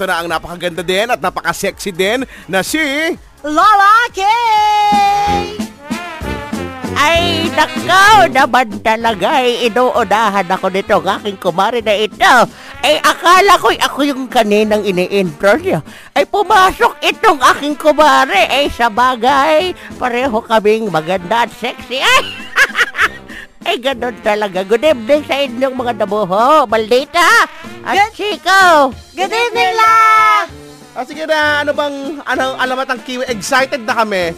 Ito na ang napakaganda din at napaka-sexy din na si... Lola K! Ay, nakaw naman talaga ay inuunahan ako nito ng aking kumari na ito. Ay, akala ko'y ako yung kaninang ini-intro niyo. Ay, pumasok itong aking kumari. Ay, sa bagay, pareho kaming maganda at sexy. Ay, ay ganun talaga. Good evening sa inyong mga dabuho. Maldita at Good- Chico. Good evening, La! Ah, sige na, ano bang, ano, alamat ng kiwi? Excited na kami.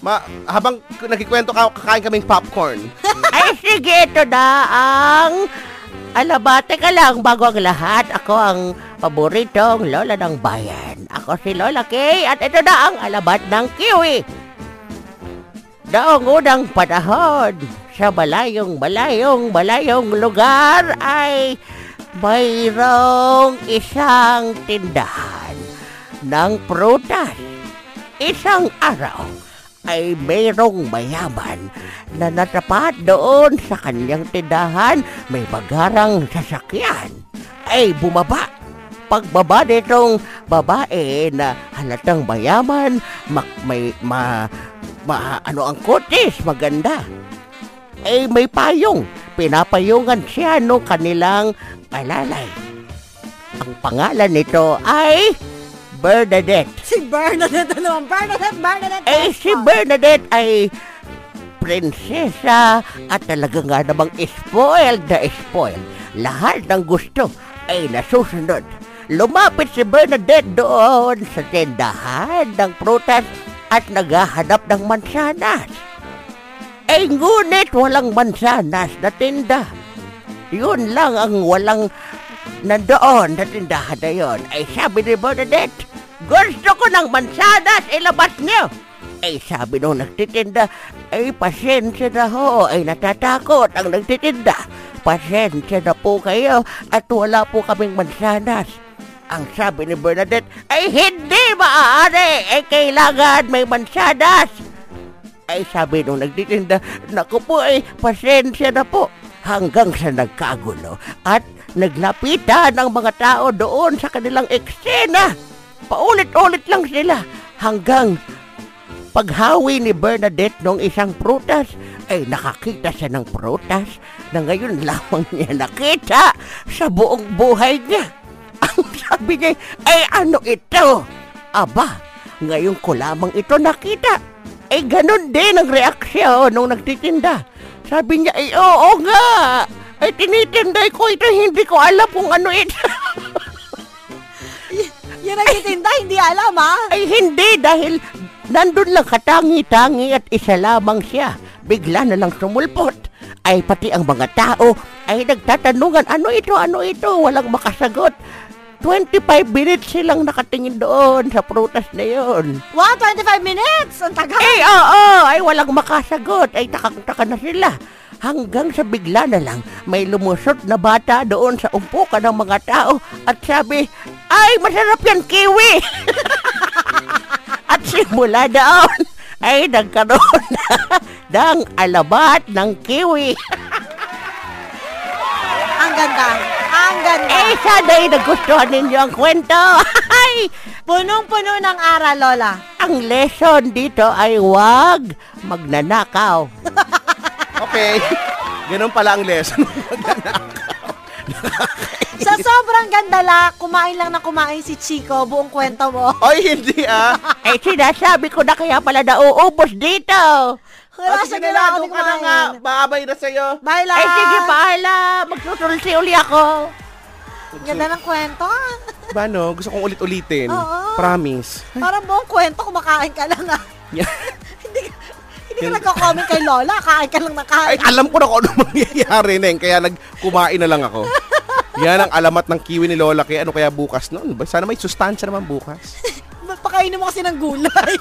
Ma, habang nagkikwento ka, kakain kaming popcorn. Ay, sige, ito na ang alabate ka lang bago ang lahat. Ako ang paboritong lola ng bayan. Ako si Lola Kay at ito na ang alabat ng kiwi. Noong unang panahon, sa malayong malayong malayong lugar ay mayroong isang tindahan ng prutas. Isang araw ay mayroong mayaman na natapat doon sa kanyang tindahan may bagarang sasakyan. Ay bumaba. Pagbaba nitong babae na halatang mayaman, mak, may ma, ma, ano ang kutis, maganda. Ay may payong. Pinapayungan siya nung kanilang alalay. Ang pangalan nito ay Bernadette. Si Bernadette na naman. Bernadette, Bernadette. Eh, si Bernadette ay prinsesa at talaga nga namang spoiled na spoiled. Lahat ng gusto ay nasusunod. Lumapit si Bernadette doon sa tindahan ng prutas at naghahanap ng mansanas. Eh, ngunit walang mansanas na tinda. Yun lang ang walang nandoon na tindahan na yon. Ay sabi ni Bernadette, gusto ko ng mansanas, ilabas niyo. Ay sabi nung nagtitinda, ay pasensya na ho, ay natatakot ang nagtitinda. Pasensya na po kayo at wala po kaming mansanas. Ang sabi ni Bernadette, ay hindi maaari, ay kailangan may mansanas. Ay sabi nung nagtitinda, naku po ay pasensya na po. Hanggang sa nagkagulo at naglapitan ang mga tao doon sa kanilang eksena. Paulit-ulit lang sila hanggang paghawi ni Bernadette ng isang prutas ay nakakita siya ng prutas na ngayon lamang niya nakita sa buong buhay niya. Ang sabi niya ay ano ito? Aba, ngayon ko lamang ito nakita. Eh ganun din ang reaksyon nung nagtitinda. Sabi niya, ay oo nga. Ay tinitinday ko ito, hindi ko alam kung ano ito. Yung nagtitinda, hindi alam ha. Ay hindi dahil nandun lang katangi-tangi at isa lamang siya. Bigla na lang sumulpot. Ay pati ang mga tao ay nagtatanungan, ano ito, ano ito, walang makasagot. 25 minutes silang nakatingin doon sa prutas na yon. Wow, 25 minutes! Ang tagal! Eh, oo, ay walang makasagot. Ay takang-taka na sila. Hanggang sa bigla na lang, may lumusot na bata doon sa umpukan ng mga tao at sabi, ay, masarap yan, kiwi! at simula doon, ay nagkaroon na ng alabat ng kiwi. Ang ganda! Ang ganda! Eh, sana ay nagustuhan ninyo ang kwento. Ay, Punong-puno ng aral, Lola. ang lesson dito ay wag magnanakaw. Okay. Ganun pala ang lesson. Sa sobrang ganda la, kumain lang na kumain si Chico, buong kwento mo. Oy, hindi ah. Eh, sinasabi ko na kaya pala nauubos dito. Wala Ah, sige sa na, ginawa doon ka na nga. Babay na sa'yo. Bye, La. Ay, sige, paala. Magsusulsi uli ako. Ganda ng kwento. ah. Ba no? Gusto kong ulit-ulitin. Oo. Promise. Parang buong kwento, kumakain ka lang ah. Hindi ka, hindi ka nagko-comment kay Lola, kain ka lang na Ay, kain. alam ko na kung ano mangyayari, Neng. Kaya nagkumain na lang ako. Yan ang alamat ng kiwi ni Lola. Kaya ano kaya bukas noon? Sana may sustansya naman bukas. Pakainin mo kasi ng gulay?